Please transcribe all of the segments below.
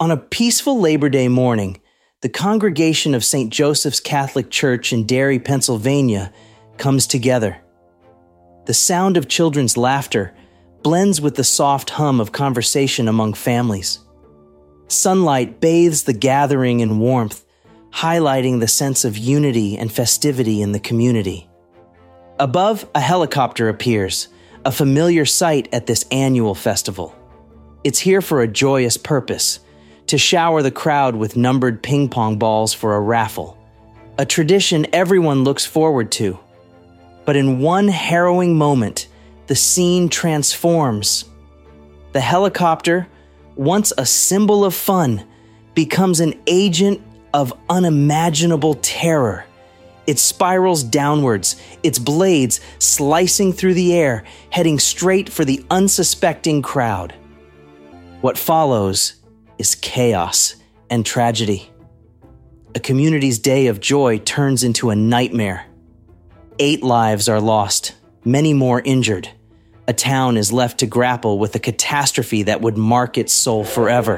On a peaceful Labor Day morning, the congregation of St. Joseph's Catholic Church in Derry, Pennsylvania, comes together. The sound of children's laughter blends with the soft hum of conversation among families. Sunlight bathes the gathering in warmth, highlighting the sense of unity and festivity in the community. Above, a helicopter appears, a familiar sight at this annual festival. It's here for a joyous purpose to shower the crowd with numbered ping pong balls for a raffle, a tradition everyone looks forward to. But in one harrowing moment, the scene transforms. The helicopter, once a symbol of fun, becomes an agent of unimaginable terror. It spirals downwards, its blades slicing through the air, heading straight for the unsuspecting crowd. What follows is chaos and tragedy. A community's day of joy turns into a nightmare. Eight lives are lost, many more injured. A town is left to grapple with a catastrophe that would mark its soul forever.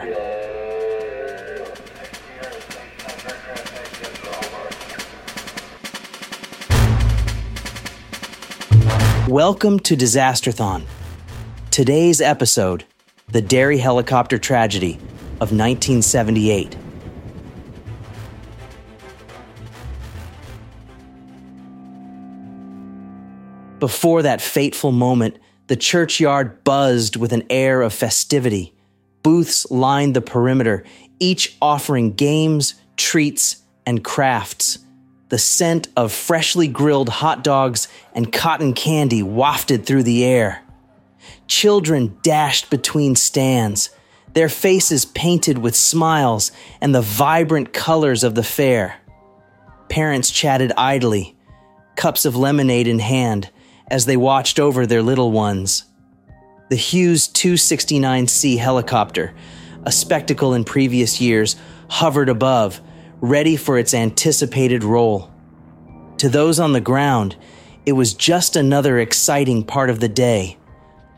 Welcome to Disasterthon. Today's episode The Derry Helicopter Tragedy of 1978. Before that fateful moment, the churchyard buzzed with an air of festivity. Booths lined the perimeter, each offering games, treats, and crafts. The scent of freshly grilled hot dogs and cotton candy wafted through the air. Children dashed between stands, their faces painted with smiles and the vibrant colors of the fair. Parents chatted idly, cups of lemonade in hand, as they watched over their little ones. The Hughes 269C helicopter, a spectacle in previous years, hovered above ready for its anticipated role. To those on the ground, it was just another exciting part of the day,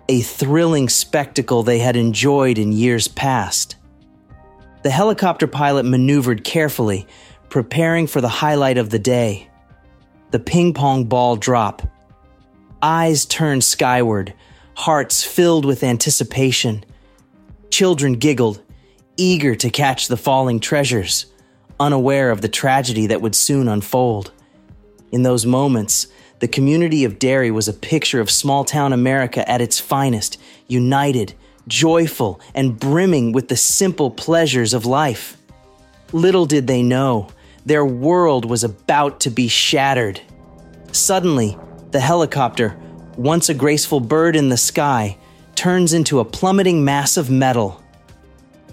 a thrilling spectacle they had enjoyed in years past. The helicopter pilot maneuvered carefully, preparing for the highlight of the day the ping pong ball drop. Eyes turned skyward, hearts filled with anticipation. Children giggled, eager to catch the falling treasures unaware of the tragedy that would soon unfold. In those moments, the community of Derry was a picture of small town America at its finest, united, joyful, and brimming with the simple pleasures of life. Little did they know, their world was about to be shattered. Suddenly, the helicopter, once a graceful bird in the sky, turns into a plummeting mass of metal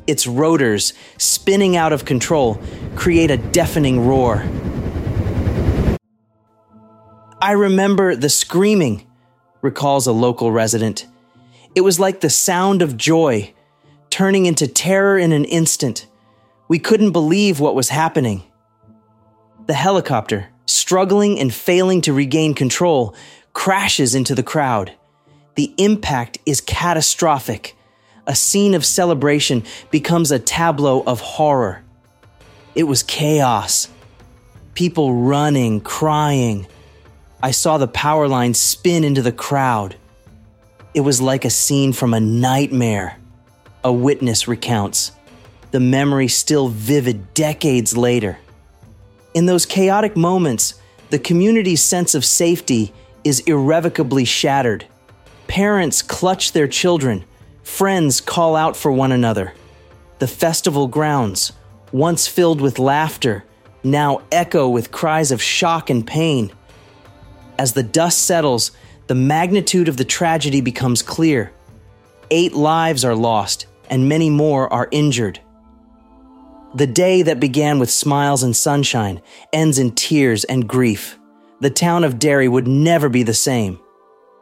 its rotors, spinning out of control, create a deafening roar. I remember the screaming, recalls a local resident. It was like the sound of joy, turning into terror in an instant. We couldn't believe what was happening. The helicopter, struggling and failing to regain control, crashes into the crowd. The impact is catastrophic a scene of celebration becomes a tableau of horror. It was chaos. People running, crying. I saw the power line spin into the crowd. It was like a scene from a nightmare. A witness recounts, the memory still vivid decades later. In those chaotic moments, the community's sense of safety is irrevocably shattered. Parents clutch their children, Friends call out for one another. The festival grounds, once filled with laughter, now echo with cries of shock and pain. As the dust settles, the magnitude of the tragedy becomes clear. Eight lives are lost, and many more are injured. The day that began with smiles and sunshine ends in tears and grief. The town of Derry would never be the same.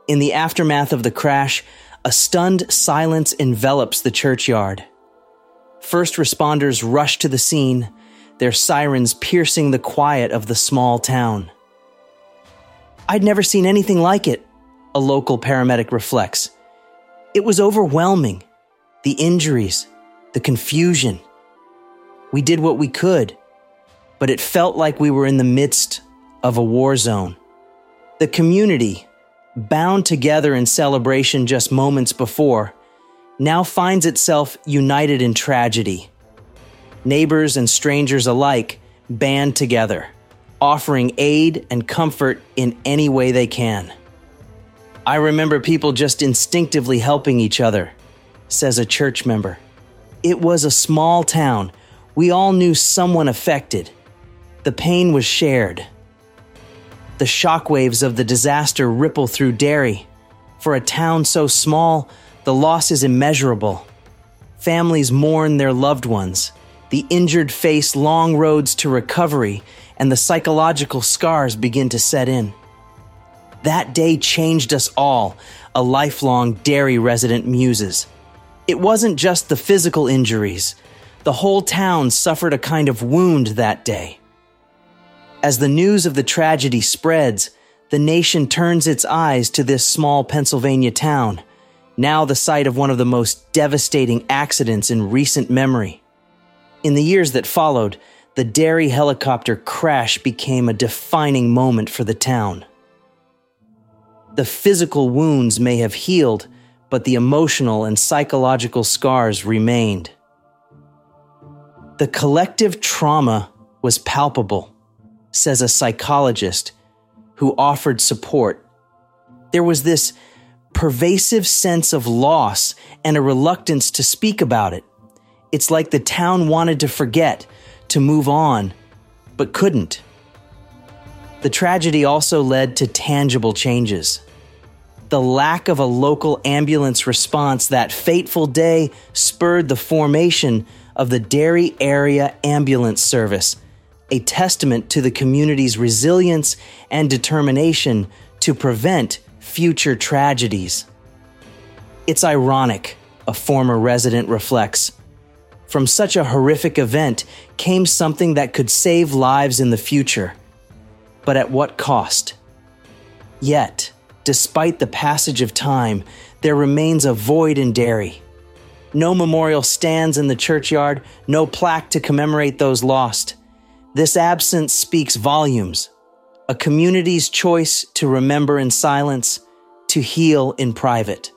In the aftermath of the crash, a stunned silence envelops the churchyard. First responders rush to the scene, their sirens piercing the quiet of the small town. I'd never seen anything like it, a local paramedic reflects. It was overwhelming. The injuries, the confusion, We did what we could, but it felt like we were in the midst of a war zone. The community, bound together in celebration just moments before, now finds itself united in tragedy. Neighbors and strangers alike band together, offering aid and comfort in any way they can. I remember people just instinctively helping each other, says a church member. It was a small town. We all knew someone affected. The pain was shared. The shockwaves of the disaster ripple through Derry. For a town so small, the loss is immeasurable. Families mourn their loved ones. The injured face long roads to recovery, and the psychological scars begin to set in. That day changed us all, a lifelong Derry resident muses. It wasn't just the physical injuries. The whole town suffered a kind of wound that day. As the news of the tragedy spreads, the nation turns its eyes to this small Pennsylvania town, now the site of one of the most devastating accidents in recent memory. In the years that followed, the Derry helicopter crash became a defining moment for the town. The physical wounds may have healed, but the emotional and psychological scars remained. The collective trauma was palpable, says a psychologist who offered support. There was this pervasive sense of loss and a reluctance to speak about it. It's like the town wanted to forget, to move on, but couldn't. The tragedy also led to tangible changes. The lack of a local ambulance response that fateful day spurred the formation of the Derry Area Ambulance Service, a testament to the community's resilience and determination to prevent future tragedies. It's ironic, a former resident reflects. From such a horrific event came something that could save lives in the future. But at what cost? Yet, despite the passage of time, there remains a void in Derry no memorial stands in the churchyard, no plaque to commemorate those lost. This absence speaks volumes. A community's choice to remember in silence, to heal in private.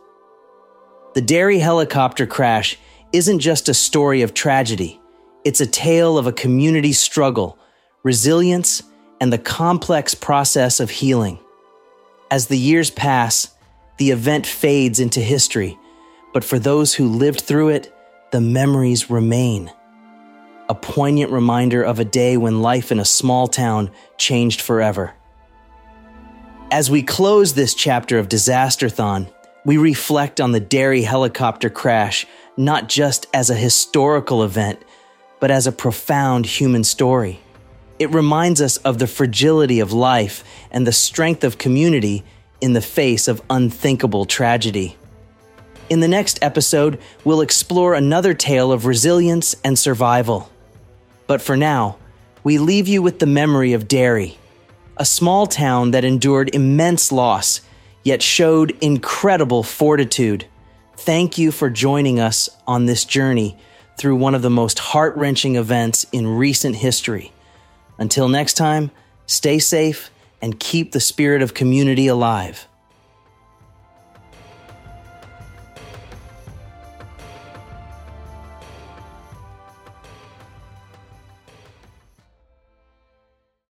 The Derry helicopter crash isn't just a story of tragedy, it's a tale of a community struggle, resilience, and the complex process of healing. As the years pass, the event fades into history but for those who lived through it, the memories remain. A poignant reminder of a day when life in a small town changed forever. As we close this chapter of Disasterthon, we reflect on the Derry helicopter crash not just as a historical event, but as a profound human story. It reminds us of the fragility of life and the strength of community in the face of unthinkable tragedy. In the next episode, we'll explore another tale of resilience and survival. But for now, we leave you with the memory of Derry, a small town that endured immense loss, yet showed incredible fortitude. Thank you for joining us on this journey through one of the most heart wrenching events in recent history. Until next time, stay safe and keep the spirit of community alive.